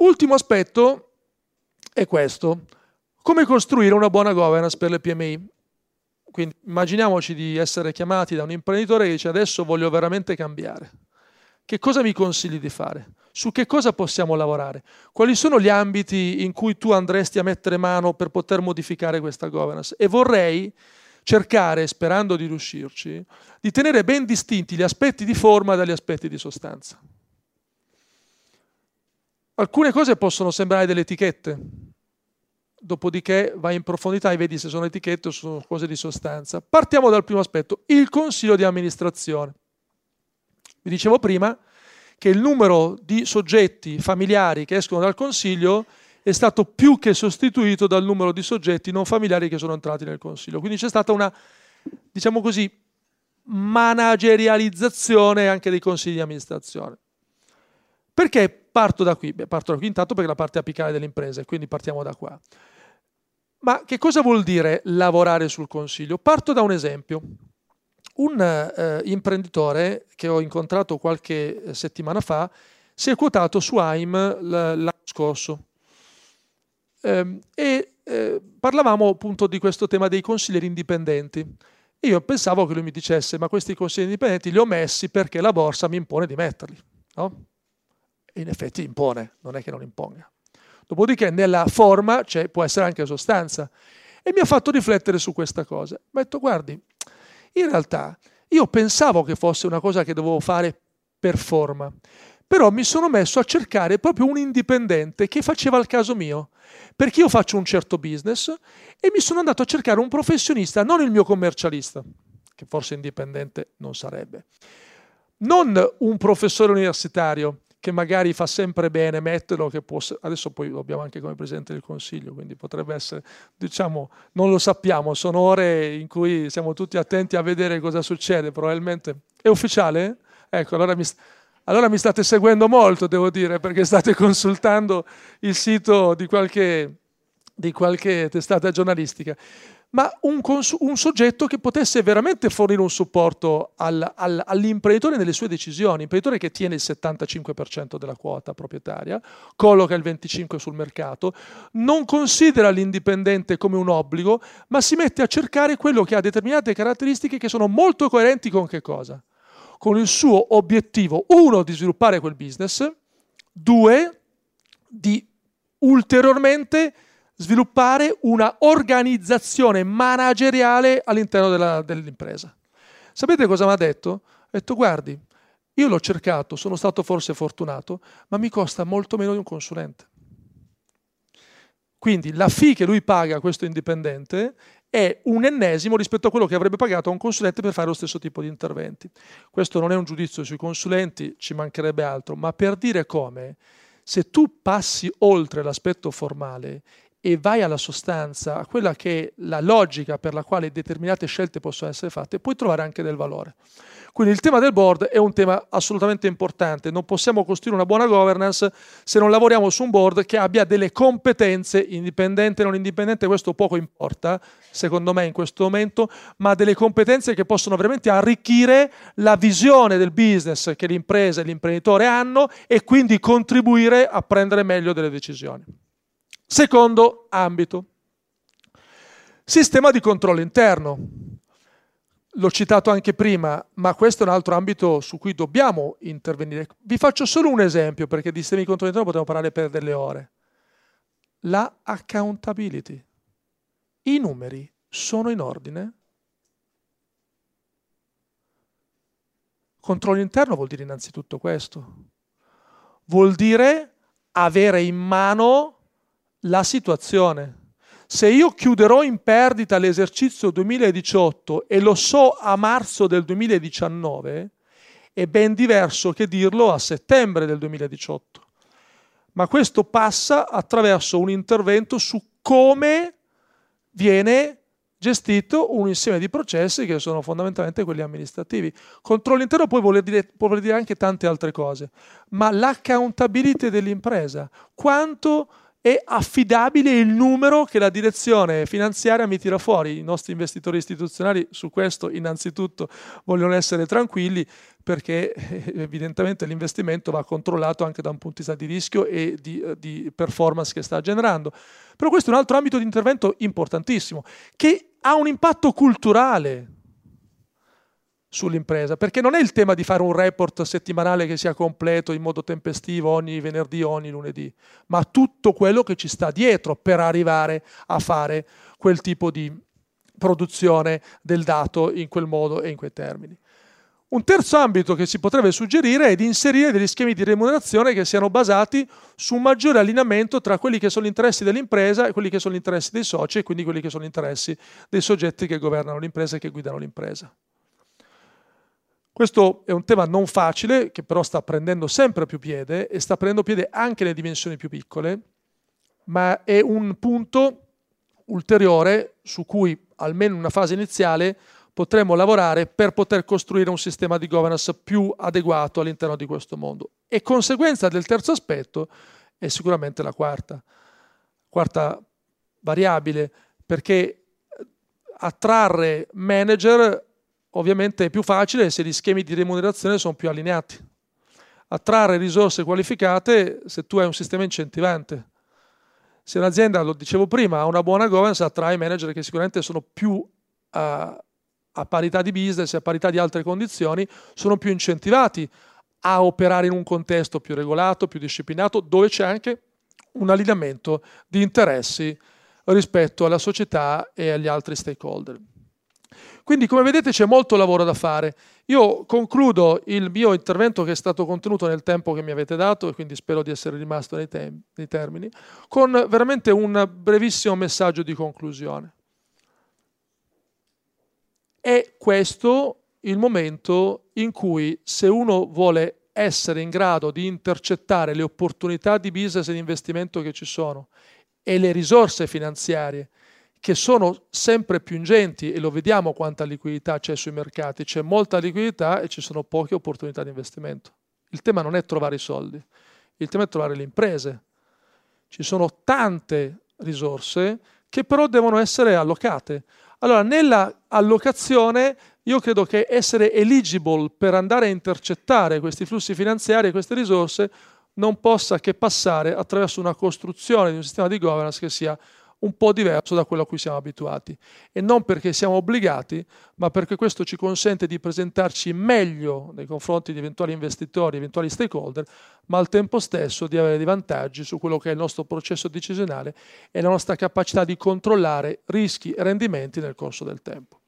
Ultimo aspetto è questo. Come costruire una buona governance per le PMI? Quindi immaginiamoci di essere chiamati da un imprenditore che dice adesso voglio veramente cambiare. Che cosa mi consigli di fare? Su che cosa possiamo lavorare? Quali sono gli ambiti in cui tu andresti a mettere mano per poter modificare questa governance? E vorrei cercare, sperando di riuscirci, di tenere ben distinti gli aspetti di forma dagli aspetti di sostanza. Alcune cose possono sembrare delle etichette, dopodiché vai in profondità e vedi se sono etichette o sono cose di sostanza. Partiamo dal primo aspetto, il consiglio di amministrazione. Vi dicevo prima che il numero di soggetti familiari che escono dal consiglio è stato più che sostituito dal numero di soggetti non familiari che sono entrati nel consiglio. Quindi c'è stata una, diciamo così, managerializzazione anche dei consigli di amministrazione. Perché parto da qui? Beh, parto da qui intanto perché è la parte apicale delle imprese, quindi partiamo da qua. Ma che cosa vuol dire lavorare sul consiglio? Parto da un esempio. Un eh, imprenditore che ho incontrato qualche eh, settimana fa si è quotato su AIM l'anno scorso eh, e eh, parlavamo appunto di questo tema dei consiglieri indipendenti. Io pensavo che lui mi dicesse ma questi consiglieri indipendenti li ho messi perché la borsa mi impone di metterli. No? In effetti impone, non è che non imponga. Dopodiché nella forma c'è, può essere anche sostanza. E mi ha fatto riflettere su questa cosa. Mi ha detto, guardi, in realtà io pensavo che fosse una cosa che dovevo fare per forma, però mi sono messo a cercare proprio un indipendente che faceva il caso mio, perché io faccio un certo business e mi sono andato a cercare un professionista, non il mio commercialista, che forse indipendente non sarebbe, non un professore universitario, che magari fa sempre bene metterlo, che può, adesso poi lo abbiamo anche come Presidente del Consiglio, quindi potrebbe essere, diciamo, non lo sappiamo, sono ore in cui siamo tutti attenti a vedere cosa succede, probabilmente. È ufficiale? Ecco, allora mi, allora mi state seguendo molto, devo dire, perché state consultando il sito di qualche, di qualche testata giornalistica ma un, cons- un, soggetto che potesse veramente fornire un supporto al, al, all'imprenditore nelle sue decisioni, imprenditore che tiene il 75% della quota proprietaria, colloca il 25% sul mercato, non considera l'indipendente come un obbligo, ma si mette a cercare quello che ha determinate caratteristiche che sono molto coerenti con che cosa? Con il suo obiettivo, uno, di sviluppare quel business, due, di ulteriormente sviluppare una organizzazione manageriale all'interno della, dell'impresa. Sapete cosa mi ha detto? Ha detto guardi, io l'ho cercato, sono stato forse fortunato, ma mi costa molto meno di un consulente. Quindi la fee che lui paga a questo indipendente è un ennesimo rispetto a quello che avrebbe pagato a un consulente per fare lo stesso tipo di interventi. Questo non è un giudizio sui consulenti, ci mancherebbe altro, ma per dire come, se tu passi oltre l'aspetto formale e vai alla sostanza, a quella che è la logica per la quale determinate scelte possono essere fatte, puoi trovare anche del valore. Quindi il tema del board è un tema assolutamente importante. Non possiamo costruire una buona governance se non lavoriamo su un board che abbia delle competenze, indipendente o non indipendente, questo poco importa, secondo me in questo momento, ma delle competenze che possono veramente arricchire la visione del business che l'impresa e l'imprenditore hanno e quindi contribuire a prendere meglio delle decisioni. Secondo ambito, sistema di controllo interno. L'ho citato anche prima, ma questo è un altro ambito su cui dobbiamo intervenire. Vi faccio solo un esempio, perché di sistemi di controllo interno potremmo parlare per delle ore. La accountability. I numeri sono in ordine? Controllo interno vuol dire innanzitutto questo. Vuol dire avere in mano la situazione. Se io chiuderò in perdita l'esercizio 2018 e lo so a marzo del 2019, è ben diverso che dirlo a settembre del 2018. Ma questo passa attraverso un intervento su come viene gestito un insieme di processi che sono fondamentalmente quelli amministrativi. Controllo interno poi vuol dire, può voler dire anche tante altre cose, ma l'accountability dell'impresa, quanto è affidabile il numero che la direzione finanziaria mi tira fuori. I nostri investitori istituzionali su questo innanzitutto vogliono essere tranquilli perché eh, evidentemente l'investimento va controllato anche da un punto di vista di rischio e di, eh, di performance che sta generando. Però questo è un altro ambito di intervento importantissimo che ha un impatto culturale sull'impresa, perché non è il tema di fare un report settimanale che sia completo in modo tempestivo ogni venerdì, ogni lunedì, ma tutto quello che ci sta dietro per arrivare a fare quel tipo di produzione del dato in quel modo e in quei termini. Un terzo ambito che si potrebbe suggerire è di inserire degli schemi di remunerazione che siano basati su un maggiore allineamento tra quelli che sono gli interessi dell'impresa e quelli che sono gli interessi dei soci e quindi quelli che sono gli interessi dei soggetti che governano l'impresa e che guidano l'impresa. Questo è un tema non facile, che però sta prendendo sempre più piede e sta prendendo piede anche nelle dimensioni più piccole, ma è un punto ulteriore su cui, almeno in una fase iniziale, potremmo lavorare per poter costruire un sistema di governance più adeguato all'interno di questo mondo. E conseguenza del terzo aspetto è sicuramente la quarta, quarta variabile, perché attrarre manager ovviamente è più facile se gli schemi di remunerazione sono più allineati. Attrarre risorse qualificate se tu hai un sistema incentivante. Se un'azienda, lo dicevo prima, ha una buona governance, attrae manager che sicuramente sono più uh, a parità di business e a parità di altre condizioni, sono più incentivati a operare in un contesto più regolato, più disciplinato, dove c'è anche un allineamento di interessi rispetto alla società e agli altri stakeholder. Quindi come vedete c'è molto lavoro da fare. Io concludo il mio intervento che è stato contenuto nel tempo che mi avete dato e quindi spero di essere rimasto nei, tem- nei termini, con veramente un brevissimo messaggio di conclusione. È questo il momento in cui se uno vuole essere in grado di intercettare le opportunità di business e di investimento che ci sono e le risorse finanziarie che sono sempre più ingenti e lo vediamo quanta liquidità c'è sui mercati, c'è molta liquidità e ci sono poche opportunità di investimento. Il tema non è trovare i soldi, il tema è trovare le imprese. Ci sono tante risorse che però devono essere allocate. Allora, nella allocazione io credo che essere eligible per andare a intercettare questi flussi finanziari e queste risorse non possa che passare attraverso una costruzione di un sistema di governance che sia un po' diverso da quello a cui siamo abituati. E non perché siamo obbligati, ma perché questo ci consente di presentarci meglio nei confronti di eventuali investitori, eventuali stakeholder, ma al tempo stesso di avere dei vantaggi su quello che è il nostro processo decisionale e la nostra capacità di controllare rischi e rendimenti nel corso del tempo.